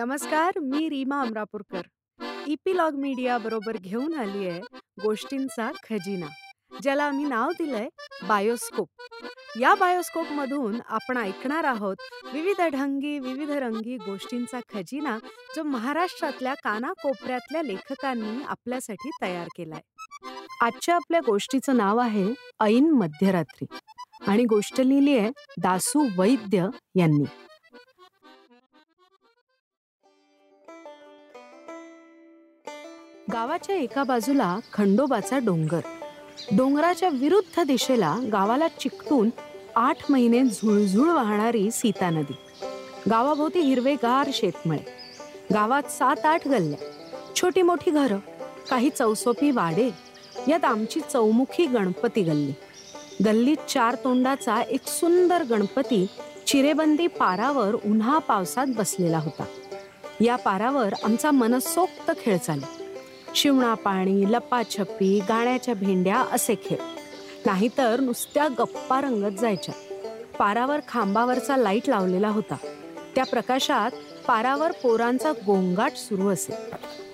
नमस्कार मी Reema Amrapurkar. Epilogue media बरोबर घेऊन आली आहे गोष्टींचा खजिना ज्याला आम्ही नाव दिलंय बायोस्कोप. या बायोस्कोप मधून आपण ऐकणार आहोत विविध ढंगी विविध रंगी गोष्टींचा खजिना जो महाराष्ट्रातल्या कानाकोपऱ्यातल्या लेखकांनी आपल्यासाठी तयार केलाय. आजच्या आपल्या गोष्टीचं नाव आहे ऐन मध्यरात्री आणि गोष्ट लिहिली आहे दासू वैद्य यांनी. गावाच्या एका बाजूला खंडोबाचा डोंगर. डोंगराच्या विरुद्ध दिशेला गावाला चिकटून आठ महिने झुळझुळ वाहणारी सीता नदी. गावाभोवती हिरवेगार शेतमळे. गावात सात आठ गल्ल्या. छोटी मोठी घरं काही चौसोपी वाडे यात आमची चौमुखी गणपती गल्ली. गल्लीत चार तोंडाचा एक सुंदर गणपती चिरेबंदी पारावर उन्हा पावसात बसलेला होता. या पारावर आमचा मनसोक्त खेळ चालू शिवणा पाणी लपाछपी गाण्याच्या भेंड्या असे खेळ. नाहीतर नुसत्या गप्पा रंगत जायच्या. पारावर खांबावरचा लाइट लावलेला होता. त्या प्रकाशात पारावर पोरांचा गोंगाट सुरू असे.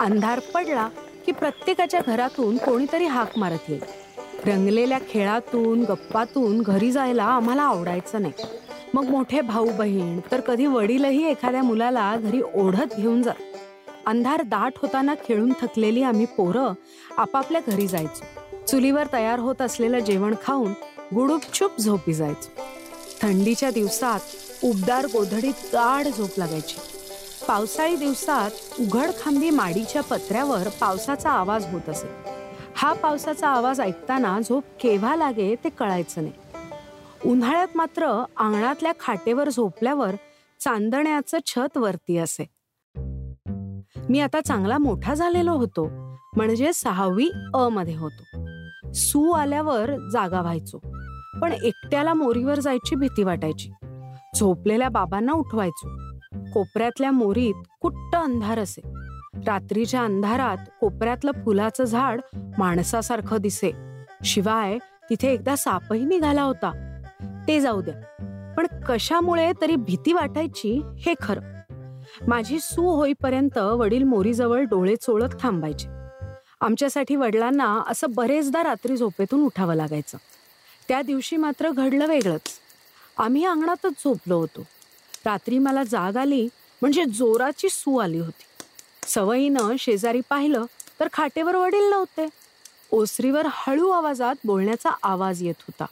अंधार पडला की प्रत्येकाच्या घरातून कोणीतरी हाक मारत येईल. रंगलेल्या खेळातून गप्पातून घरी जायला आम्हाला आवडायचं नाही. मग मोठे भाऊ बहीण तर कधी वडीलही एखाद्या मुलाला घरी ओढत घेऊन जात. अंधार दाट होताना खेळून थकलेली आम्ही पोरं आपापल्या घरी जायचो. चुलीवर तयार होत असलेलं जेवण खाऊन गुडुपचूप झोपी जायचो. थंडीच्या दिवसात उबदार गोधडीत गाढ झोप लागायची. पावसाळी दिवसात उघड खांबी माडीच्या पत्र्यावर पावसाचा आवाज होत असे. हा पावसाचा आवाज ऐकताना झोप केव्हा लागे ते कळायचं नाही. उन्हाळ्यात मात्र अंगणातल्या खाटेवर झोपल्यावर चांदण्याचं छत वरती असे. मी आता चांगला मोठा झालेलो होतो. म्हणजे सहावी अ मध्ये होतो. सू आल्यावर जागा व्हायचो. पण एकट्याला मोरीवर जायची भीती वाटायची. झोपलेल्या बाबांना उठवायचो. कोपऱ्यातल्या मोरीत कुट्ट अंधार असे. रात्रीच्या अंधारात कोपऱ्यातलं फुलाचं झाड माणसासारखं दिसे. शिवाय तिथे एकदा सापही निघाला होता. ते जाऊ द्या. पण कशामुळे तरी भीती वाटायची हे खरं. माझी सू होईपर्यंत वडील मोरीजवळ डोळे चोळत थांबायचे. आमच्यासाठी वडिलांना असं बरेचदा रात्री झोपेतून उठावं लागायचं. त्या दिवशी मात्र घडलं वेगळंच. आम्ही अंगणातच झोपलो होतो. रात्री मला जाग आली म्हणजे जोराची सू आली होती. सवयीनं शेजारी पाहिलं तर खाटेवर वडील नव्हते. ओसरीवर हळू आवाजात बोलण्याचा आवाज येत होता.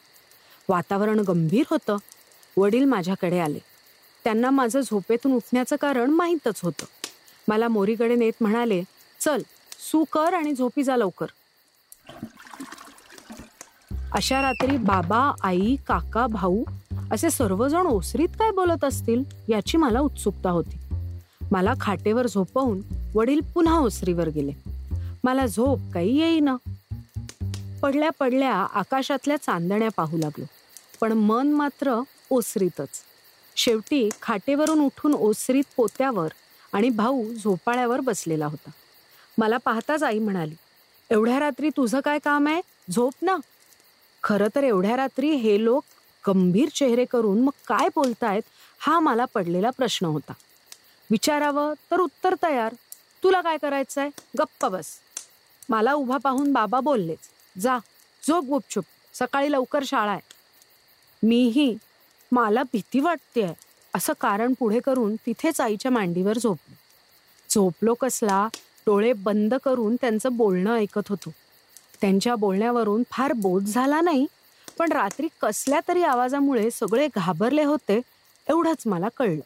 वातावरण गंभीर होतं. वडील माझ्याकडे आले. त्यांना माझं झोपेतून उठण्याचं कारण माहीतच होतं. मला मोरीकडे नेत म्हणाले चल सू कर आणि झोपी जा लवकर. अशा रात्री बाबा आई काका भाऊ असे सर्वजण ओसरीत काय बोलत असतील याची मला उत्सुकता होती. मला खाटेवर झोपवून वडील पुन्हा ओसरीवर गेले. मला झोप काही येईना. पडल्या पडल्या आकाशातल्या चांदण्या पाहू लागलो. पण मन मात्र ओसरीतच. शेवटी खाटेवरून उठून ओसरीत पोत्यावर आणि भाऊ झोपाळ्यावर बसलेला होता. मला पाहताच आई म्हणाली एवढ्या रात्री तुझं काय काम आहे? झोप ना. खरं तर एवढ्या रात्री हे लोक गंभीर चेहरे करून मग काय बोलतायत हा मला पडलेला प्रश्न होता. विचारावं तर उत्तर तयार. तुला काय करायचं आहे गप्प बस. मला उभा पाहून बाबा बोललेच जा झोप गुपचूप. सकाळी लवकर शाळा आहे. मीही मला भीती वाटतेय. असं कारण पुढे करून तिथेच आईच्या मांडीवर झोपलो. झोपलो कसला डोळे बंद करून त्यांचं बोलणं ऐकत होतो. त्यांच्या बोलण्यावरून फार बोध झाला नाही पण रात्री कसल्या तरी आवाजामुळे सगळे घाबरले होते एवढंच मला कळलं.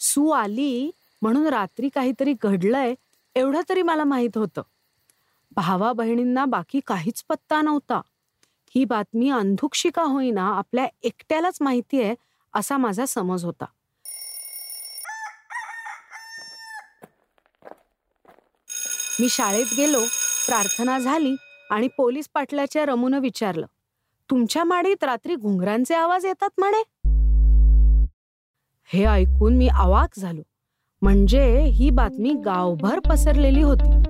सू आली म्हणून रात्री काहीतरी घडलंय एवढं तरी मला माहीत होतं. भावा बहिणींना बाकी काहीच पत्ता नव्हता. ही बातमी अंधुक्षी का होईना आपल्या एकट्यालाच माहिती आहे असा माझा समज होता. मी शाळेत गेलो प्रार्थना झाली आणि पोलीस पाटलाच्या रमून विचारलं तुमच्या माडीत रात्री घुंगरांचे आवाज येतात म्हणे? हे ऐकून मी अवाक झालो. म्हणजे ही बातमी गावभर पसरलेली होती.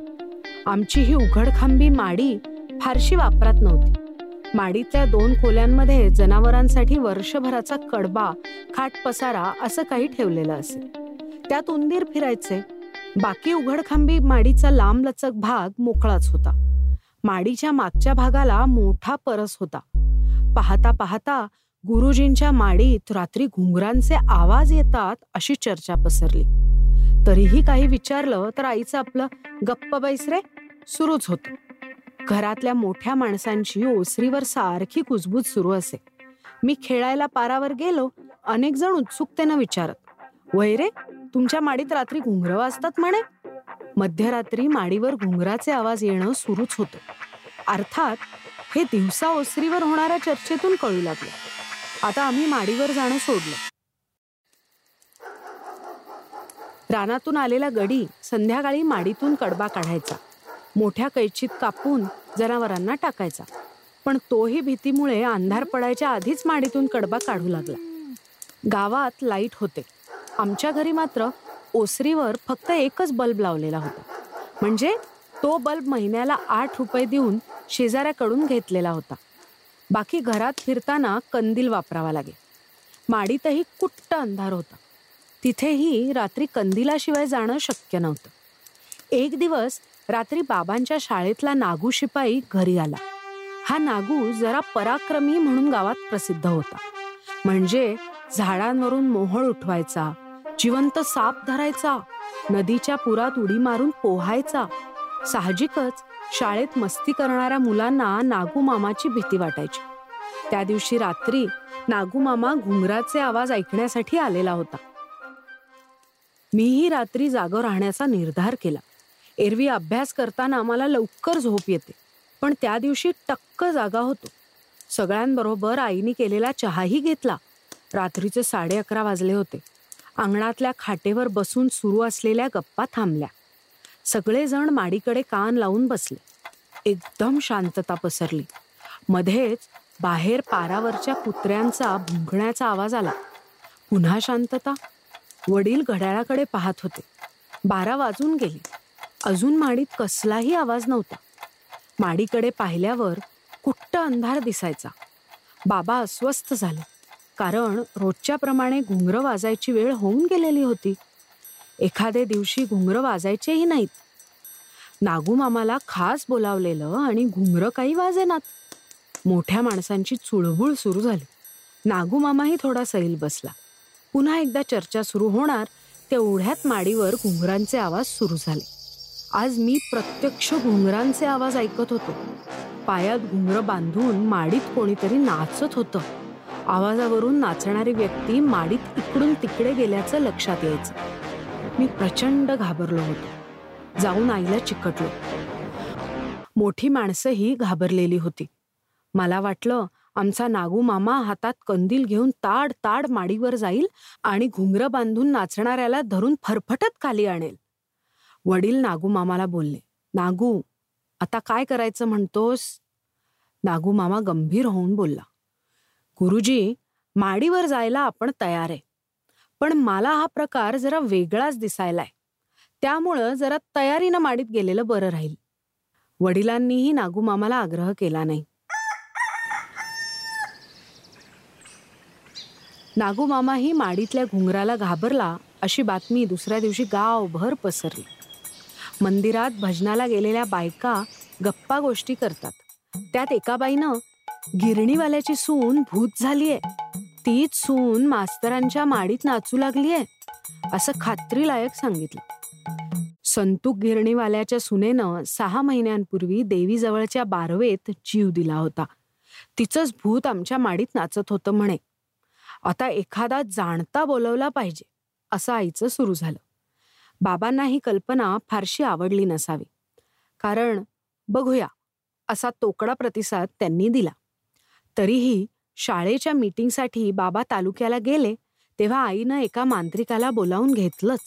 आमची ही उघडखांबी माडी फारशी वापरात नव्हती. माडीतल्या दोन खोल्यांमध्ये जनावरांसाठी वर्षभराचा कडबा खाट पसारा असं काही ठेवलेलं असे त्यात उंदीर फिरायचे. बाकी उघडखांबी माडीचा लांबलचक भाग मोकळाच होता. माडीच्या मागच्या भागाला मोठा परस होता. पाहता पाहता गुरुजींच्या माडीत रात्री घुंगरांचे आवाज येतात अशी चर्चा पसरली. तरीही काही विचारलं तर आईचं आपलं गप्प बैस रे सुरूच होतं. घरातल्या मोठ्या माणसांची ओसरीवर सारखी कुजबूज सुरू असे. मी खेळायला पारावर गेलो अनेक जण उत्सुकतेनं विचारत वय रे तुमच्या माडीत रात्री घुंगर वाजतात म्हणे? मध्यरात्री माडीवर घुंगराचे आवाज येणं सुरूच होतं. अर्थात हे दिवसा ओसरीवर होणाऱ्या चर्चेतून कळू लागलं. आता आम्ही माडीवर जाणं सोडलं. रानातून आलेला गडी संध्याकाळी माडीतून कडबा काढायचा. मोठ्या कैचीत कापून जनावरांना टाकायचा. पण तोही भीतीमुळे अंधार पडायच्या आधीच माडीतून कडबा काढू लागला. गावात लाइट होते. आमच्या घरी मात्र ओसरीवर फक्त एकच बल्ब लावलेला होता. म्हणजे तो बल्ब महिन्याला आठ रुपये देऊन शेजाऱ्याकडून घेतलेला होता. बाकी घरात फिरताना कंदील वापरावा लागे माडीतही कुट्ट अंधार होता. तिथेही रात्री कंदिलाशिवाय जाणं शक्य नव्हतं. एक दिवस रात्री बाबांच्या शाळेतला नागू शिपाई घरी आला. हा नागू जरा पराक्रमी म्हणून गावात प्रसिद्ध होता. म्हणजे झाडांवरून मोहळ उठवायचा जिवंत साप धरायचा नदीच्या पुरात उडी मारून पोहायचा साहजिकच शाळेत मस्ती करणाऱ्या मुलांना नागू मामाची भीती वाटायची. त्या दिवशी रात्री नागू मामा घुंगराचे आवाज ऐकण्यासाठी आलेला होता. मीही रात्री जागं राहण्याचा निर्धार केला. एरवी अभ्यास करताना आम्हाला लवकर झोप येते. पण त्या दिवशी टक्क जागा होतो. सगळ्यांबरोबर आईने केलेला चहाही घेतला. रात्रीचे साडे अकरा वाजले होते. अंगणातल्या खाटेवर बसून सुरू असलेल्या गप्पा थांबल्या. सगळेजण माडीकडे कान लावून बसले. एकदम शांतता पसरली. मध्येच बाहेर पारावरच्या कुत्र्यांचा भुंकण्याचा आवाज आला. पुन्हा शांतता. वडील घड्याळाकडे पाहत होते. बारा वाजून गेली. अजून माडीत कसलाही आवाज नव्हता. माडीकडे पाहिल्यावर कुट्ट अंधार दिसायचा. बाबा अस्वस्थ झाले. कारण रोजच्याप्रमाणे घुंगरं वाजायची वेळ होऊन गेलेली होती. एखादे दिवशी घुंगरं वाजायचेही नाहीत. नागू मामाला खास बोलावलेलं आणि घुंगरं काही वाजेनात. मोठ्या माणसांची चुळबुळ सुरू झाली. नागू मामाही थोडा सैल बसला. पुन्हा एकदा चर्चा सुरू होणार तेवढ्यात माडीवर घुंगरांचे आवाज सुरू झाले. आज मी प्रत्यक्ष घुंगरांचे आवाज ऐकत होतो. पायात घुंगर बांधून माडीत कोणीतरी नाचत होतं. आवाजावरून नाचणारी व्यक्ती माडीत इकडून तिकडे गेल्याचं लक्षात यायचं. मी प्रचंड घाबरलो होतो. जाऊन आईला चिकटलो. मोठी माणसंही घाबरलेली होती. मला वाटलं आमचा नागू मामा हातात कंदील घेऊन ताड ताड माडीवर जाईल आणि घुंगर बांधून नाचणाऱ्याला धरून फरफटत खाली आणेल. वडील नागू मामाला बोलले नागू आता काय करायचं म्हणतोस? नागू मामा गंभीर होऊन बोलला गुरुजी माडीवर जायला आपण तयार आहे पण मला हा प्रकार जरा वेगळाच दिसायलाय. त्यामुळं जरा तयारीनं माडीत गेलेलं बरं राहील. वडिलांनीही नागू मामाला आग्रह केला नाही. नागू मामाही माडीतल्या घुंगराला घाबरला अशी बातमी दुसऱ्या दिवशी गावभर पसरली. मंदिरात भजनाला गेलेल्या बायका गप्पा गोष्टी करतात. त्यात एका बाईनं गिरणीवाल्याची सून भूत झालीये. तीच सून मास्तरांच्या माडीत नाचू लागलीये असं खात्रीलायक सांगितलं. संतूक गिरणीवाल्याच्या सुनेनं सहा महिन्यांपूर्वी देवीजवळच्या बारवेत जीव दिला होता. तिचंच भूत आमच्या माडीत नाचत होतं म्हणे. आता एखादा जाणता बोलवला पाहिजे असं आईचं सुरू झालं. बाबांना ही कल्पना फारशी आवडली नसावी. कारण बघूया असा तोकडा प्रतिसाद त्यांनी दिला. तरीही शाळेच्या मीटिंगसाठी बाबा तालुक्याला गेले तेव्हा आईनं एका मांत्रिकाला बोलावून घेतलंच.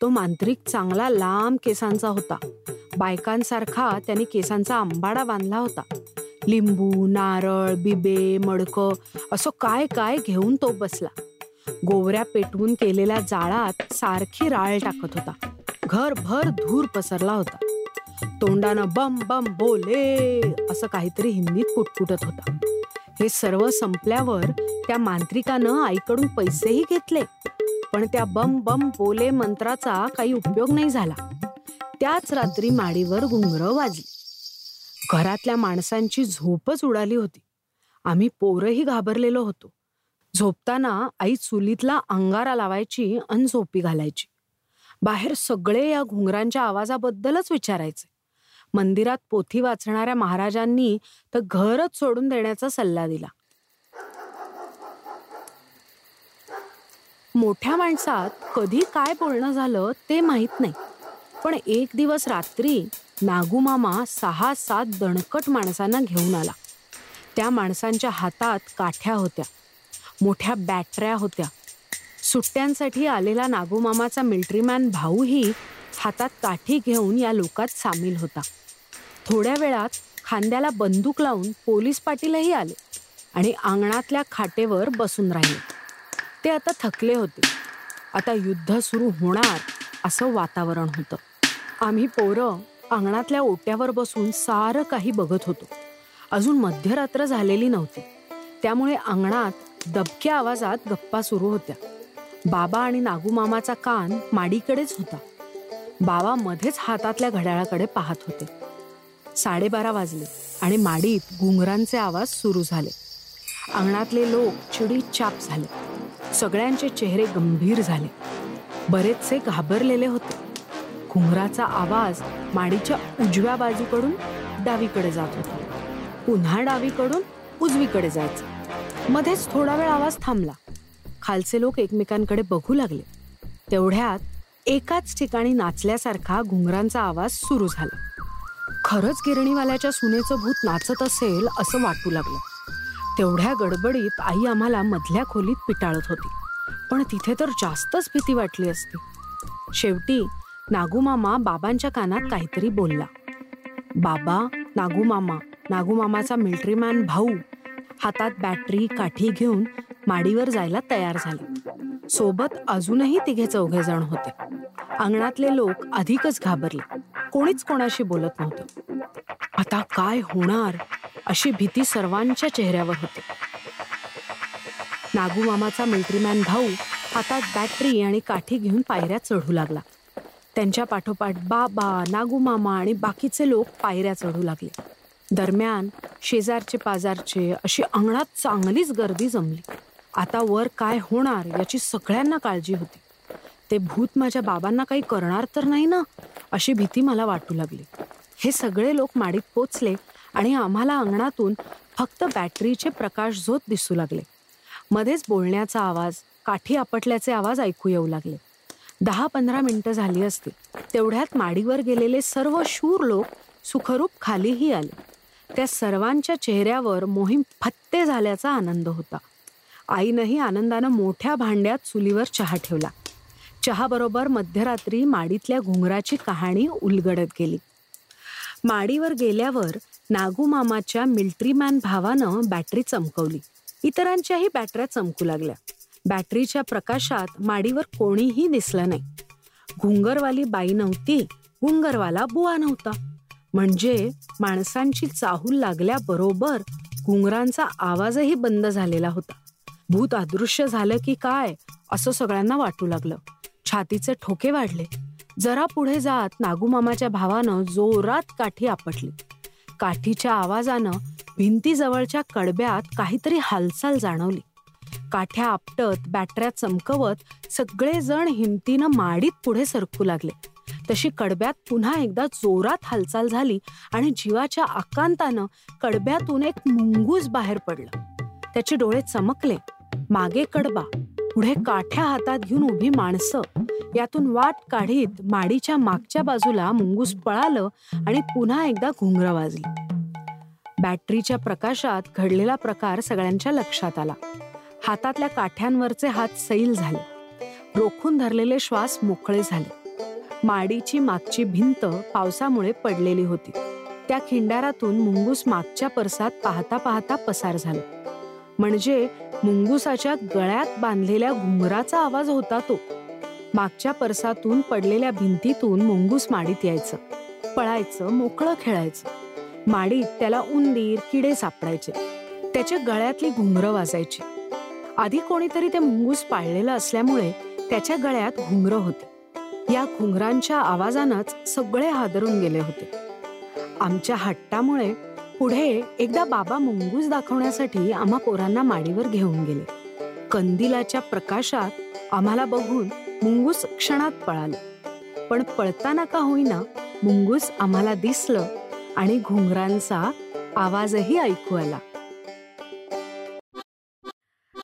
तो मांत्रिक चांगला लांब केसांचा होता. बायकांसारखा त्याने केसांचा आंबाडा बांधला होता. लिंबू नारळ बिबे मडकं असं काय काय घेऊन तो बसला. गोवऱ्या पेटवून केलेल्या जाळात सारखी राळ टाकत होता. घरभर धूर पसरला होता. तोंडानं बम बम बोले असं काहीतरी हिंदीत पुटपुटत होता. हे सर्व संपल्यावर त्या मांत्रिकानं आईकडून पैसेही घेतले. पण त्या बम बम बोले मंत्राचा काही उपयोग नाही झाला. त्याच रात्री माडीवर घुंगर वाजली. घरातल्या माणसांची झोपच उडाली होती. आम्ही पोरही घाबरलेलो होतो. झोपताना आई चुलीतला अंगारा लावायची अन झोपी घालायची. बाहेर सगळे या घुंगरांच्या आवाजाबद्दलच विचारायचे. मंदिरात पोथी वाचणाऱ्या महाराजांनी तर घरच सोडून देण्याचा सल्ला दिला. मोठ्या माणसात कधी काय बोलणं झालं ते माहीत नाही. पण एक दिवस रात्री नागूमामा सहा सात दणकट माणसांना घेऊन आला. त्या माणसांच्या हातात काठ्या होत्या. मोठ्या बॅटऱ्या होत्या. सुट्ट्यांसाठी आलेला नागोमामाचा मिल्ट्रीमॅन भाऊही हातात काठी घेऊन या लोकात सामील होता. थोड्या वेळात खांद्याला बंदूक लावून पोलीस पाटीलही आले आणि अंगणातल्या खाटेवर बसून राहिले. ते आता थकले होते. आता युद्ध सुरू होणार असं वातावरण होतं. आम्ही पोरं अंगणातल्या ओट्यावर बसून सारं काही बघत होतो. अजून मध्यरात्र झालेली नव्हती. त्यामुळे अंगणात दबक्या आवाजात गप्पा सुरू होत्या. बाबा आणि नागूमामाचा कान माडीकडेच होता. बाबा मध्येच हातातल्या घड्याळाकडे पाहत होते. साडेबारा वाजले आणि माडीत घुंगरांचे आवाज सुरू झाले. अंगणातले लोक चिडी चाप झाले. सगळ्यांचे चेहरे गंभीर झाले. बरेचसे घाबरलेले होते. घुंगराचा आवाज माडीच्या उजव्या बाजूकडून डावीकडे जात होता. पुन्हा डावीकडून उजवीकडे जायचं. मध्येच थोडा वेळ आवाज थांबला. खालचे लोक एकमेकांकडे बघू लागले. तेवढ्यात एकाच ठिकाणी नाचल्यासारखा घुंगरांचा आवाज सुरू झाला. खरंच गिरणीवाल्याच्या सुनेचं भूत नाचत असेल असं वाटू लागलं. तेवढ्या गडबडीत आई आम्हाला मधल्या खोलीत पिटाळत होती. पण तिथे तर जास्तच भीती वाटली असती. शेवटी नागूमामा बाबांच्या कानात काहीतरी बोलला. बाबा नागूमामा नागूमामाचा मिल्ट्रीमॅन भाऊ हातात बॅटरी काठी घेऊन माडीवर जायला तयार झाले. सोबत अजूनही तिघे चौघे जण होते. अंगणातले लोक अधिकच घाबरले. कोणीच कोणाशी बोलत नव्हतं. आता काय होणार अशी भीती सर्वांच्या चेहऱ्यावर होते. नागूमामाचा मिल्ट्रीमॅन भाऊ हातात बॅटरी आणि काठी घेऊन पायऱ्या चढू लागला. त्यांच्या पाठोपाठ बाबा नागूमामा आणि बाकीचे लोक पायऱ्या चढू लागले. दरम्यान शेजारचे पाजारचे अशी अंगणात चांगलीच गर्दी जमली. आता वर काय होणार याची सगळ्यांना काळजी होती. ते भूत माझ्या बाबांना काही करणार तर नाही ना अशी भीती मला वाटू लागली. हे सगळे लोक माडीत पोचले आणि आम्हाला अंगणातून फक्त बॅटरीचे प्रकाश झोत दिसू लागले. मध्येच बोलण्याचा आवाज काठी आपटल्याचे आवाज ऐकू येऊ लागले. दहा पंधरा मिनिटं झाली असती तेवढ्यात माडीवर गेलेले सर्व शूर लोक सुखरूप खालीही आले. त्या सर्वांच्या चेहऱ्यावर मोहीम फत्ते झाल्याचा आनंद होता. आईनंही आनंदानं मोठ्या भांड्यात चुलीवर चहा ठेवला. चहाबरोबर मध्यरात्री माडीतल्या घुंगराची कहाणी उलगडत गेली. माडीवर गेल्यावर नागूमामाच्या मिल्ट्रीमॅन भावानं बॅटरी चमकवली. इतरांच्याही बॅटऱ्या चमकू लागल्या. बॅटरीच्या प्रकाशात माडीवर कोणीही दिसलं नाही. घुंगरवाली बाई नव्हती घुंगरवाला बुवा नव्हता. म्हणजे माणसांची चाहूल लागल्याबरोबर घुंगरांचा आवाजही बंद झालेला होता. भूत अदृश्य झालं की काय असं सगळ्यांना वाटू लागलं. छातीचे ठोके वाढले. जरा पुढे जात नागूमामाच्या भावानं जोरात काठी आपटली. काठीच्या आवाजानं भिंतीजवळच्या कडब्यात काहीतरी हालचाल जाणवली. काठ्या आपटत बॅटऱ्या चमकवत सगळेजण हिमतीनं माडीत पुढे सरकू लागले. तशी कडब्यात पुन्हा एकदा जोरात हालचाल झाली आणि जीवाच्या आकांतानं कडब्यातून एक मुंगूस बाहेर पडलं. त्याचे डोळे चमकले. मागे कडबा पुढे काठ्या हातात घेऊन उभी माणसं. यातून वाट काढीत माडीच्या मागच्या बाजूला मुंगूस पळालं आणि पुन्हा एकदा घुंगरं वाजली. बॅटरीच्या प्रकाशात घडलेला प्रकार सगळ्यांच्या लक्षात आला. हातातल्या काठ्यांवरचे हात सैल झाले. रोखून धरलेले श्वास मोकळे झाले. माडीची मागची भिंत पावसामुळे पडलेली होती. त्या खिंडारातून मुंगूस मागच्या परसात पाहता पाहता पसार झाला. म्हणजे मुंगुसाच्या गळ्यात बांधलेल्या घुंगराचा आवाज होता तो. मागच्या परसातून पडलेल्या भिंतीतून मुंगूस माडीत यायचं. पळायचं मोकळं खेळायचं. माडीत त्याला उंदीर किडे सापडायचे. त्याच्या गळ्यातली घुंगरं वाजायची. आधी कोणीतरी ते मुंगूस पाळलेलं असल्यामुळे त्याच्या गळ्यात घुंगरं होती. या घुंगरांच्या आवाजानंच सगळे हादरून गेले होते. आमच्या हट्टामुळे पुढे एकदा बाबा मुंगूस दाखवण्यासाठी आम्हा पोरांना माडीवर घेऊन गेले. कंदिलाच्या प्रकाशात आम्हाला बघून मुंगूस क्षणात पळाले. पण पळताना का होईना मुंगूस आम्हाला दिसलं आणि घुंगरांचा आवाजही ऐकू आला.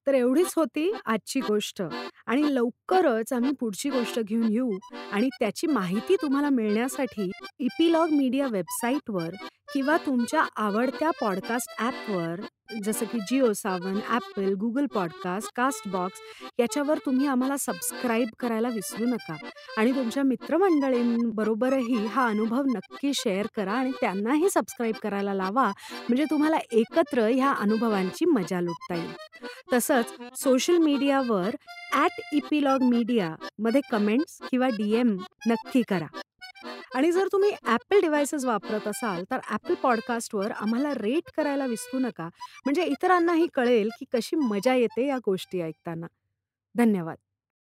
तर एवढीच होती आजची गोष्ट. आणि लवकरच आम्ही पुढची गोष्ट घेऊन येऊ आणि त्याची माहिती तुम्हाला मिळण्यासाठी इपिलॉग मीडिया वेबसाईटवर किंवा तुमच्या आवडत्या पॉडकास्ट ॲपवर जसं की Jio Saavn Apple Google podcast castbox याच्यावर तुम्ही आम्हाला सबस्क्राईब करायला विसरू नका. आणि तुमच्या मित्रमंडळींबरोबरही हा अनुभव नक्की शेअर करा आणि त्यांनाही सबस्क्राईब करायला लावा. म्हणजे तुम्हाला एकत्र ह्या अनुभवांची मजा लुटता येईल. तसंच सोशल मीडियावर ॲट इपिलॉग मीडियामध्ये कमेंट्स किंवा डी एम नक्की करा. आणि जर तुम्ही ॲपल डिव्हायसेस वापरत असाल तर ॲपल पॉडकास्टवर आम्हाला रेट करायला विसरू नका. म्हणजे इतरांनाही कळेल की कशी मजा येते या गोष्टी ऐकताना. धन्यवाद.